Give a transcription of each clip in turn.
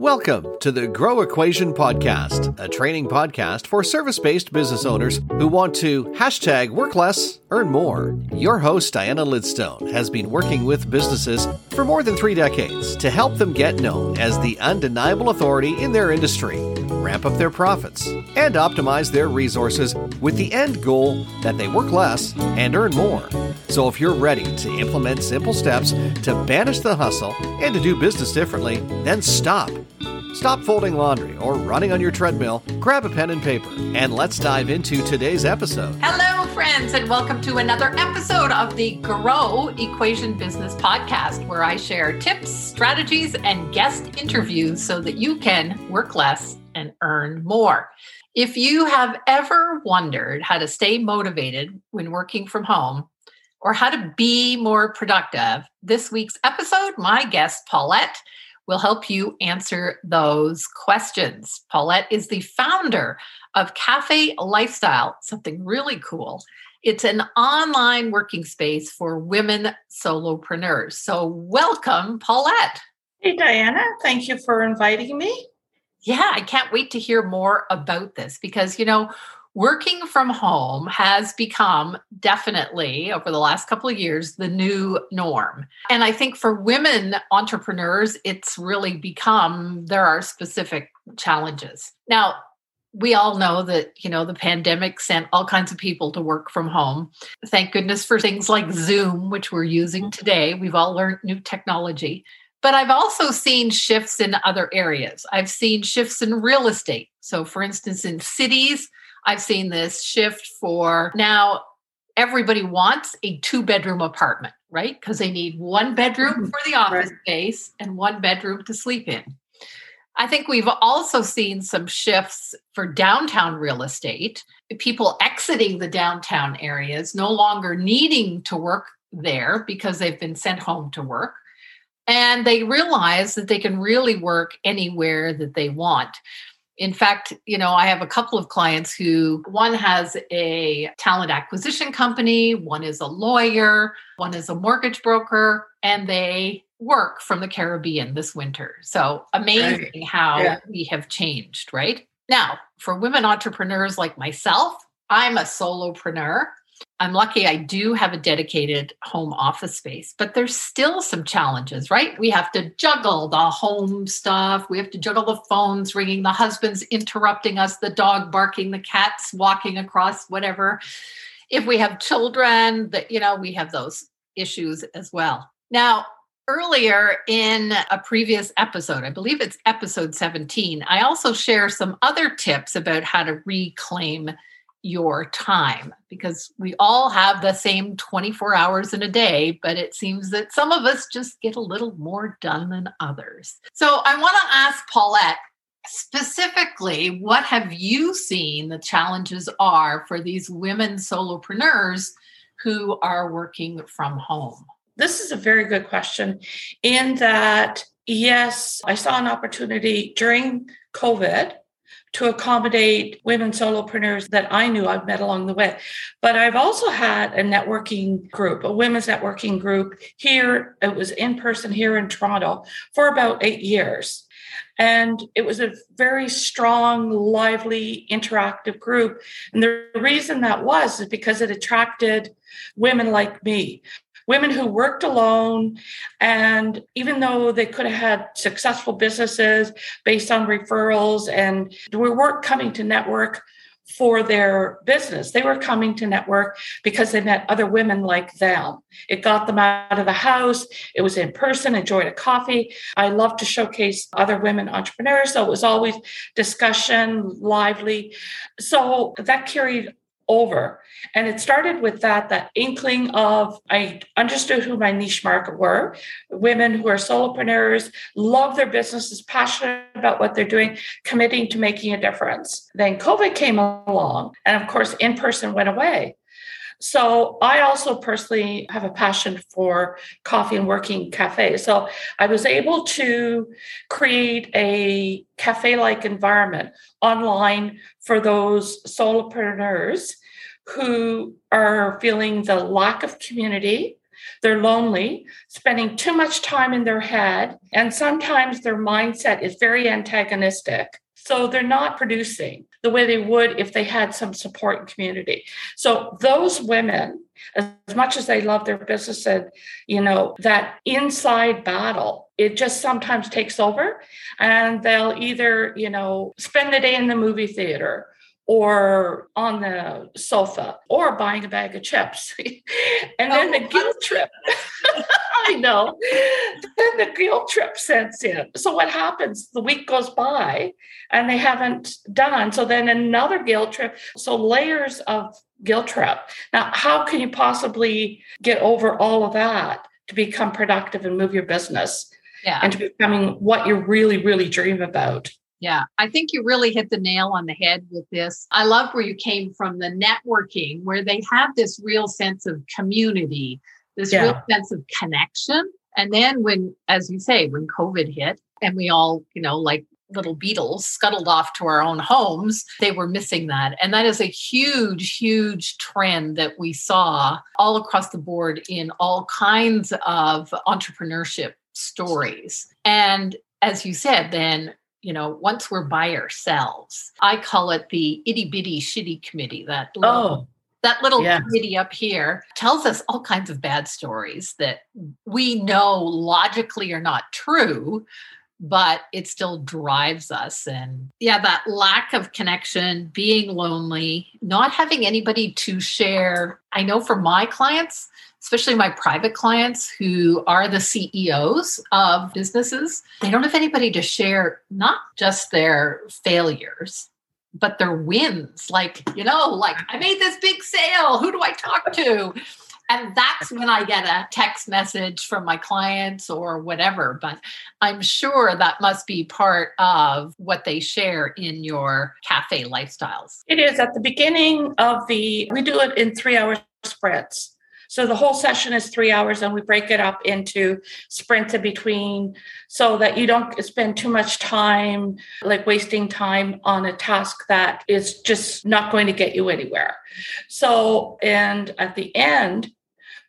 Welcome to the Grow Equation Podcast, a training podcast for service based business owners who want to hashtag work less, earn more. Your host, Diana Lidstone, has been working with businesses for more than three decades to help them get known as the undeniable authority in their industry, ramp up their profits, and optimize their resources with the end goal that they work less and earn more. So if you're ready to implement simple steps to banish the hustle and to do business differently, then stop Stop folding laundry or running on your treadmill, grab a pen and paper, and let's dive into today's episode. Hello, friends, and welcome to another episode of the Grow Equation Business Podcast, where I share tips, strategies, and guest interviews so that you can work less and earn more. If you have ever wondered how to stay motivated when working from home, or how to be more productive, this week's episode, my guest, Paulette, will help you answer those questions. Paulette is the founder of Cafe Lifestyle, something really cool. It's an online working space for women solopreneurs. So, welcome, Paulette. Hey, Diana. Thank you for inviting me. Yeah, I can't wait to hear more about this because, you know, working from home has become definitely over the last couple of years the new norm. And I think for women entrepreneurs, it's really become there are specific challenges. Now, we all know that you know the pandemic sent all kinds of people to work from home thank goodness for things like zoom which we're using mm-hmm. today we've all learned new technology but I've also seen shifts in other areas. I've seen shifts in real estate. So, for instance, in cities, I've seen this shift for now everybody wants a two bedroom apartment, right? Because they need one bedroom mm-hmm. for the office right. space and one bedroom to sleep in. I think we've also seen some shifts for downtown real estate, people exiting the downtown areas, no longer needing to work there because they've been sent home to work. And they realize that they can really work anywhere that they want. In fact, you know, I have a couple of clients who one has a talent acquisition company, one is a lawyer, one is a mortgage broker, and they work from the Caribbean this winter. So amazing right. how yeah. we have changed, right? Now, for women entrepreneurs like myself, I'm a solopreneur. I'm lucky I do have a dedicated home office space, but there's still some challenges, right? We have to juggle the home stuff. We have to juggle the phones ringing, the husband's interrupting us, the dog barking, the cat's walking across, whatever. If we have children, that you know, we have those issues as well. Now, earlier in a previous episode, I believe it's episode 17, I also share some other tips about how to reclaim your time because we all have the same 24 hours in a day, but it seems that some of us just get a little more done than others. So I want to ask Paulette specifically what have you seen the challenges are for these women solopreneurs who are working from home? This is a very good question, in that, yes, I saw an opportunity during COVID to accommodate women solopreneurs that I knew I've met along the way. But I've also had a networking group, a women's networking group here. It was in person here in Toronto for about eight years. And it was a very strong, lively, interactive group. And the reason that was is because it attracted women like me women who worked alone. And even though they could have had successful businesses based on referrals and we weren't coming to network for their business. They were coming to network because they met other women like them. It got them out of the house. It was in person, enjoyed a coffee. I love to showcase other women entrepreneurs. So it was always discussion, lively. So that carried over. And it started with that, that inkling of I understood who my niche market were women who are solopreneurs, love their businesses, passionate about what they're doing, committing to making a difference. Then COVID came along, and of course, in person went away. So I also personally have a passion for coffee and working cafes. So I was able to create a cafe-like environment online for those solopreneurs who are feeling the lack of community, they're lonely, spending too much time in their head, and sometimes their mindset is very antagonistic. So they're not producing the way they would if they had some support and community. So those women, as much as they love their business and you know, that inside battle, it just sometimes takes over and they'll either, you know, spend the day in the movie theater or on the sofa or buying a bag of chips. and then the oh, guilt trip. I know. Then the guilt trip sets in. So what happens? The week goes by and they haven't done. So then another guilt trip. So layers of guilt trip. Now, how can you possibly get over all of that to become productive and move your business? Yeah. And to becoming what you really, really dream about. Yeah, I think you really hit the nail on the head with this. I love where you came from the networking, where they have this real sense of community, this yeah. real sense of connection. And then when, as you say, when COVID hit and we all, you know, like little beetles scuttled off to our own homes, they were missing that. And that is a huge, huge trend that we saw all across the board in all kinds of entrepreneurship stories. And as you said, then you know, once we're by ourselves, I call it the itty bitty shitty committee. That little, oh, that little yes. committee up here tells us all kinds of bad stories that we know logically are not true, but it still drives us. And yeah, that lack of connection, being lonely, not having anybody to share. I know for my clients, especially my private clients who are the CEOs of businesses, they don't have anybody to share not just their failures, but their wins. Like, you know, like I made this big sale. Who do I talk to? And that's when I get a text message from my clients or whatever. But I'm sure that must be part of what they share in your cafe lifestyles. It is at the beginning of the, we do it in three hour sprints. So the whole session is three hours and we break it up into sprints in between so that you don't spend too much time, like wasting time on a task that is just not going to get you anywhere. So, and at the end,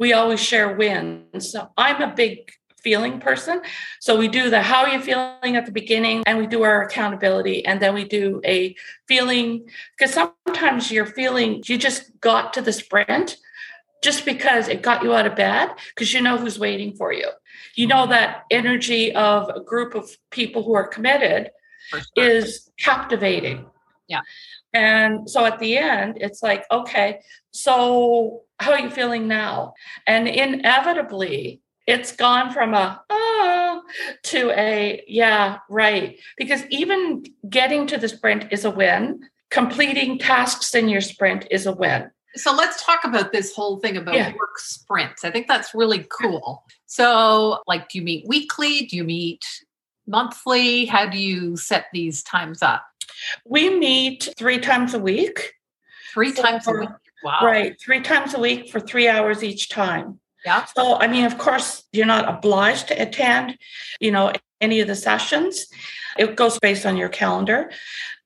we always share wins. So I'm a big feeling person. So we do the how are you feeling at the beginning and we do our accountability and then we do a feeling because sometimes you're feeling you just got to the sprint just because it got you out of bed because you know who's waiting for you. You know mm-hmm. that energy of a group of people who are committed sure. is captivating. Yeah. And so at the end, it's like, okay, so how are you feeling now? And inevitably, it's gone from a ah to a yeah, right. Because even getting to the sprint is a win. Completing tasks in your sprint is a win. So let's talk about this whole thing about yeah. work sprints. I think that's really cool. So, like, do you meet weekly? Do you meet monthly? How do you set these times up? We meet three times a week. Three so times for, a week. Wow. Right. Three times a week for three hours each time. Yeah. So, I mean, of course, you're not obliged to attend, you know, any of the sessions. It goes based on your calendar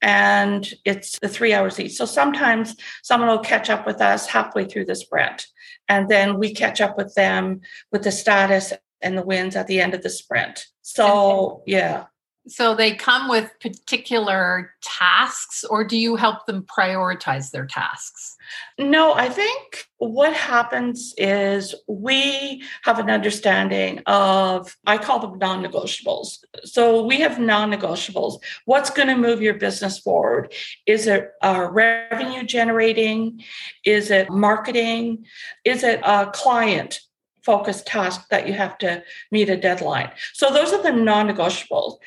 and it's the three hours each. So sometimes someone will catch up with us halfway through the sprint, and then we catch up with them with the status and the wins at the end of the sprint. So, yeah. So they come with particular tasks, or do you help them prioritize their tasks? No, I think what happens is we have an understanding of, I call them non negotiables. So we have non negotiables. What's going to move your business forward? Is it uh, revenue generating? Is it marketing? Is it a client? focused task that you have to meet a deadline. So those are the non-negotiables.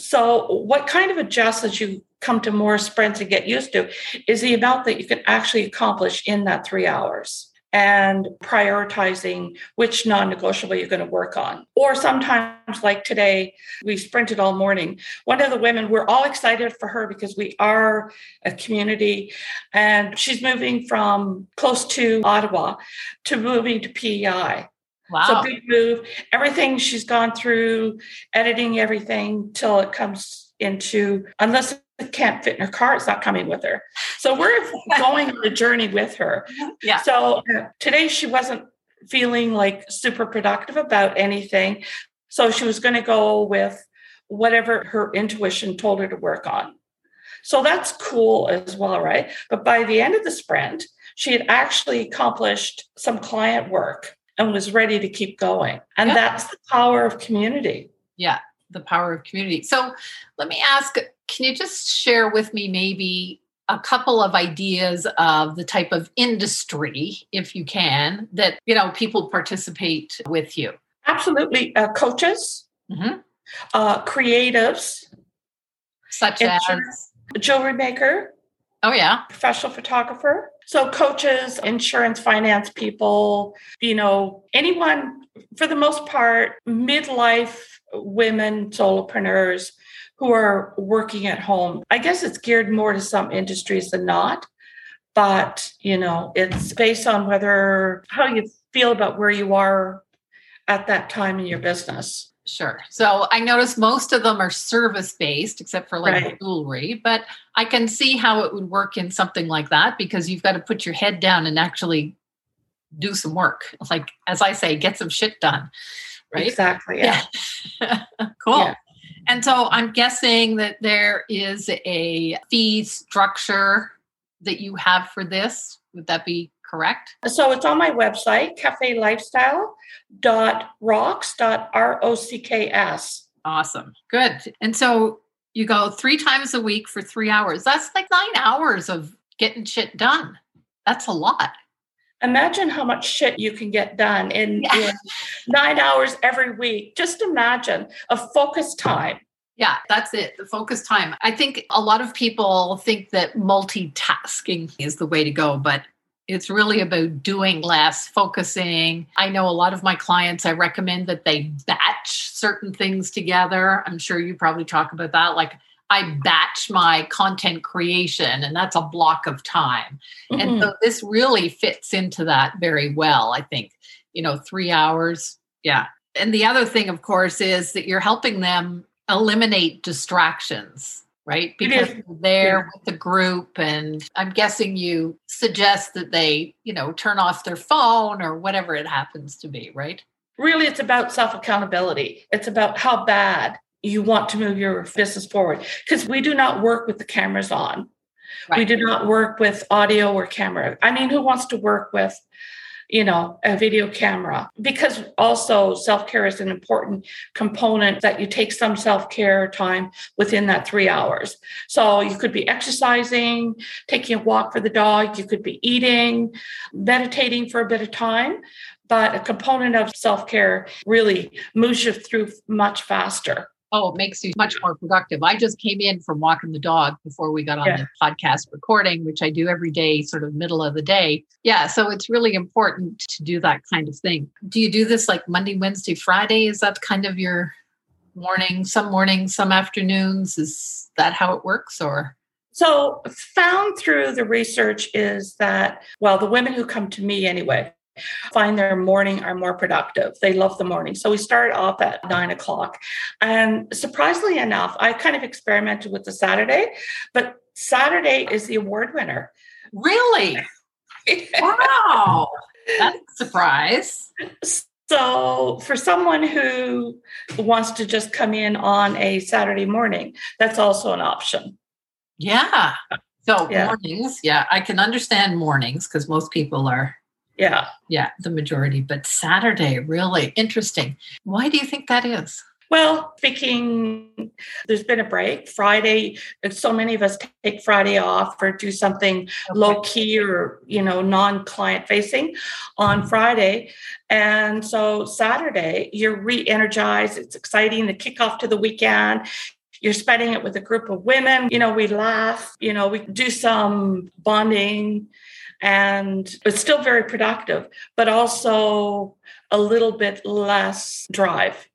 So, what kind of adjusts as you come to more sprints and get used to is the amount that you can actually accomplish in that three hours and prioritizing which non negotiable you're going to work on. Or sometimes, like today, we sprinted all morning. One of the women, we're all excited for her because we are a community and she's moving from close to Ottawa to moving to PEI. Wow. So big move. Everything she's gone through, editing everything till it comes into, unless it can't fit in her car, it's not coming with her. So we're going on a journey with her. Yeah. So uh, today she wasn't feeling like super productive about anything. So she was going to go with whatever her intuition told her to work on. So that's cool as well, right? But by the end of the sprint, she had actually accomplished some client work and was ready to keep going. And yeah. that's the power of community. Yeah, the power of community. So let me ask can you just share with me maybe a couple of ideas of the type of industry, if you can, that you know people participate with you? Absolutely, uh, coaches, mm-hmm. uh, creatives, such as jewelry maker. Oh yeah, professional photographer. So coaches, insurance, finance people, you know, anyone for the most part, midlife women, solopreneurs who are working at home. I guess it's geared more to some industries than not, but you know, it's based on whether how you feel about where you are at that time in your business. Sure. So I notice most of them are service based, except for like right. jewelry, but I can see how it would work in something like that because you've got to put your head down and actually do some work. Like, as I say, get some shit done. Right. Exactly. Yeah. yeah. cool. Yeah. And so I'm guessing that there is a fee structure that you have for this. Would that be correct? So it's on my website, cafelifestyle.rocks.r-o-c-k-s. Awesome. Good. And so you go three times a week for three hours. That's like nine hours of getting shit done. That's a lot. Imagine how much shit you can get done in, yeah. in nine hours every week. Just imagine a focus time. Yeah, that's it. The focus time. I think a lot of people think that multitasking is the way to go, but it's really about doing less, focusing. I know a lot of my clients, I recommend that they batch certain things together. I'm sure you probably talk about that. Like, I batch my content creation, and that's a block of time. Mm-hmm. And so this really fits into that very well, I think. You know, three hours. Yeah. And the other thing, of course, is that you're helping them eliminate distractions right? Because they're yeah. with the group, and I'm guessing you suggest that they, you know, turn off their phone or whatever it happens to be, right? Really, it's about self accountability. It's about how bad you want to move your business forward because we do not work with the cameras on. Right. We do not work with audio or camera. I mean, who wants to work with you know, a video camera. Because also self care is an important component that you take some self care time within that three hours. So you could be exercising, taking a walk for the dog, you could be eating, meditating for a bit of time. But a component of self care really moves you through much faster. Oh, it makes you much more productive. I just came in from walking the dog before we got on yeah. the podcast recording, which I do every day, sort of middle of the day. Yeah. So it's really important to do that kind of thing. Do you do this like Monday, Wednesday, Friday? Is that kind of your morning, some mornings, some afternoons? Is that how it works or? So, found through the research is that, well, the women who come to me anyway, find their morning are more productive. They love the morning. So we start off at nine o'clock. And surprisingly enough, I kind of experimented with the Saturday, but Saturday is the award winner. Really? wow. That's a surprise. So, for someone who wants to just come in on a Saturday morning, that's also an option. Yeah. So, yeah. mornings, yeah, I can understand mornings because most people are yeah. Yeah, the majority. But Saturday, really interesting. Why do you think that is? Well, speaking, there's been a break. Friday, so many of us take Friday off or do something okay. low key or, you know, non client facing on Friday. And so Saturday, you're re energized. It's exciting The kickoff to the weekend you're spending it with a group of women. You know, we laugh, you know, we do some bonding and it's still very productive, but also a little bit less drive.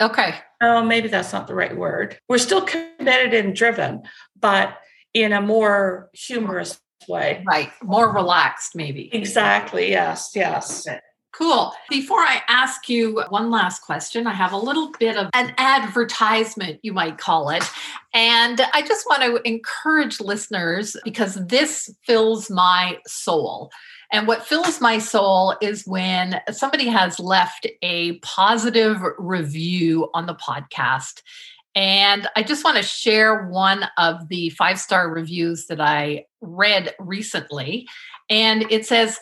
Okay. Oh, maybe that's not the right word. We're still committed and driven, but in a more humorous way. Right. More relaxed, maybe. Exactly. Yes. Yes. Cool. Before I ask you one last question, I have a little bit of an advertisement, you might call it. And I just want to encourage listeners because this fills my soul. And what fills my soul is when somebody has left a positive review on the podcast. And I just want to share one of the five star reviews that I read recently. And it says,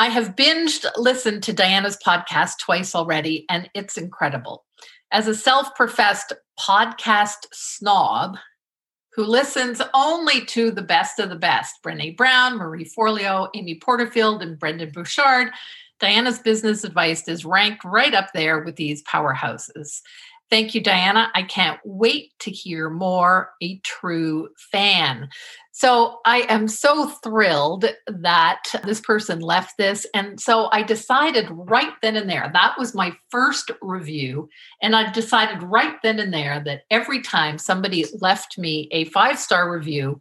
I have binged listened to Diana's podcast twice already, and it's incredible. As a self professed podcast snob, who listens only to the best of the best Brene Brown, Marie Forleo, Amy Porterfield, and Brendon Burchard, Diana's business advice is ranked right up there with these powerhouses. Thank you, Diana. I can't wait to hear more. A true fan. So I am so thrilled that this person left this. And so I decided right then and there, that was my first review. And I decided right then and there that every time somebody left me a five star review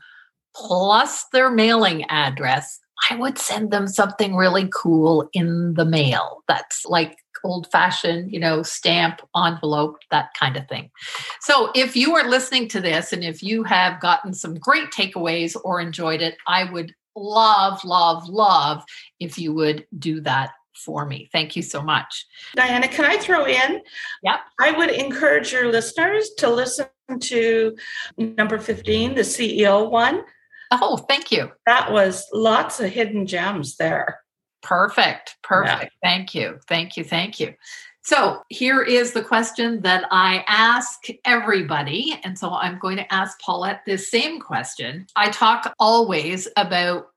plus their mailing address, I would send them something really cool in the mail. That's like old fashioned, you know, stamp, envelope, that kind of thing. So if you are listening to this and if you have gotten some great takeaways or enjoyed it, I would love, love, love if you would do that for me. Thank you so much. Diana, can I throw in? Yep. I would encourage your listeners to listen to number 15, the CEO one. Oh, thank you. That was lots of hidden gems there. Perfect. Perfect. Yeah. Thank you. Thank you. Thank you. So here is the question that I ask everybody. And so I'm going to ask Paulette this same question. I talk always about,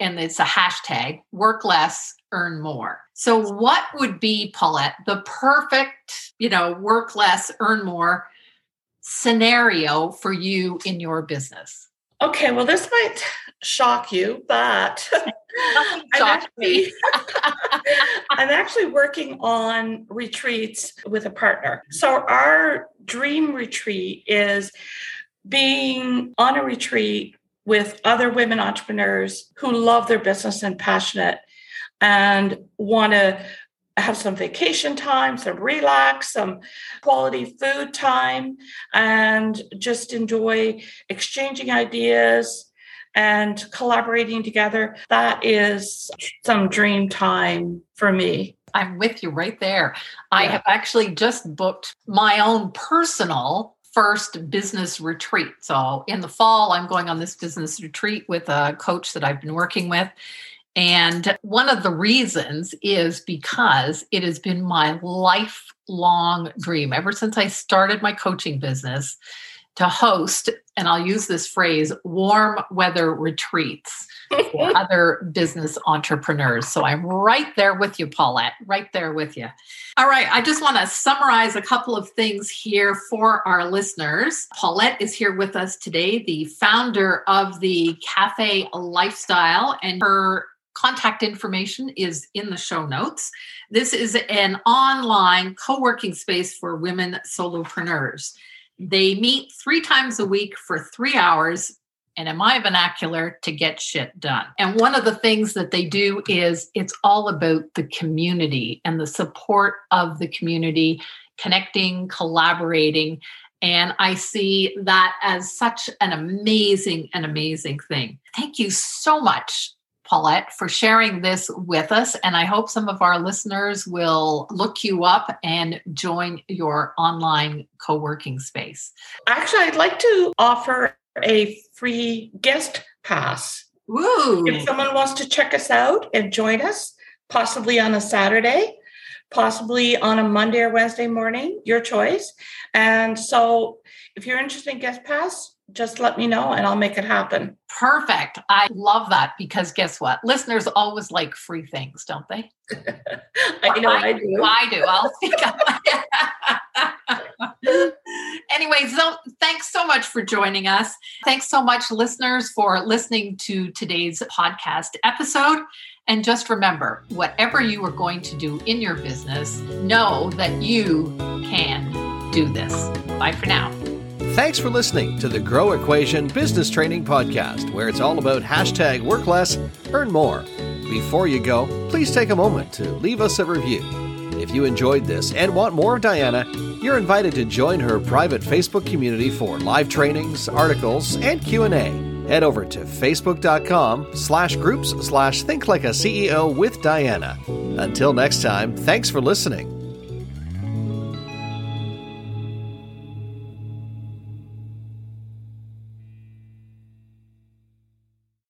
and it's a hashtag work less, earn more. So, what would be, Paulette, the perfect, you know, work less, earn more scenario for you in your business? Okay, well, this might shock you, but I'm, actually, I'm actually working on retreats with a partner. So, our dream retreat is being on a retreat with other women entrepreneurs who love their business and passionate and want to have some vacation time, some relax, some quality food time, and just enjoy exchanging ideas and collaborating together. That is some dream time for me. I'm with you right there. I have actually just booked my own personal first business retreat. So in the fall, I'm going on this business retreat with a coach that I've been working with. And one of the reasons is because it has been my lifelong dream ever since I started my coaching business to host, and I'll use this phrase, warm weather retreats for other business entrepreneurs. So I'm right there with you, Paulette, right there with you. All right, I just want to summarize a couple of things here for our listeners. Paulette is here with us today, the founder of the Cafe Lifestyle, and her contact information is in the show notes. This is an online co working space for women solopreneurs. They meet three times a week for three hours and in my vernacular to get shit done. And one of the things that they do is it's all about the community and the support of the community, connecting, collaborating. And I see that as such an amazing, an amazing thing. Thank you so much Paulette, for sharing this with us. And I hope some of our listeners will look you up and join your online co working space. Actually, I'd like to offer a free guest pass. Woo. If someone wants to check us out and join us, possibly on a Saturday, possibly on a Monday or Wednesday morning, your choice. And so if you're interested in guest pass, just let me know and I'll make it happen. Perfect. I love that because guess what? Listeners always like free things, don't they? I know I, I, do. I do. I'll speak up. anyway, so thanks so much for joining us. Thanks so much, listeners, for listening to today's podcast episode. And just remember, whatever you are going to do in your business, know that you can do this. Bye for now. Thanks for listening to the Grow Equation Business Training Podcast, where it's all about hashtag work less, earn more. Before you go, please take a moment to leave us a review. If you enjoyed this and want more of Diana, you're invited to join her private Facebook community for live trainings, articles, and Q&A. head over to facebook.com slash groups slash think like a CEO with Diana. Until next time, thanks for listening.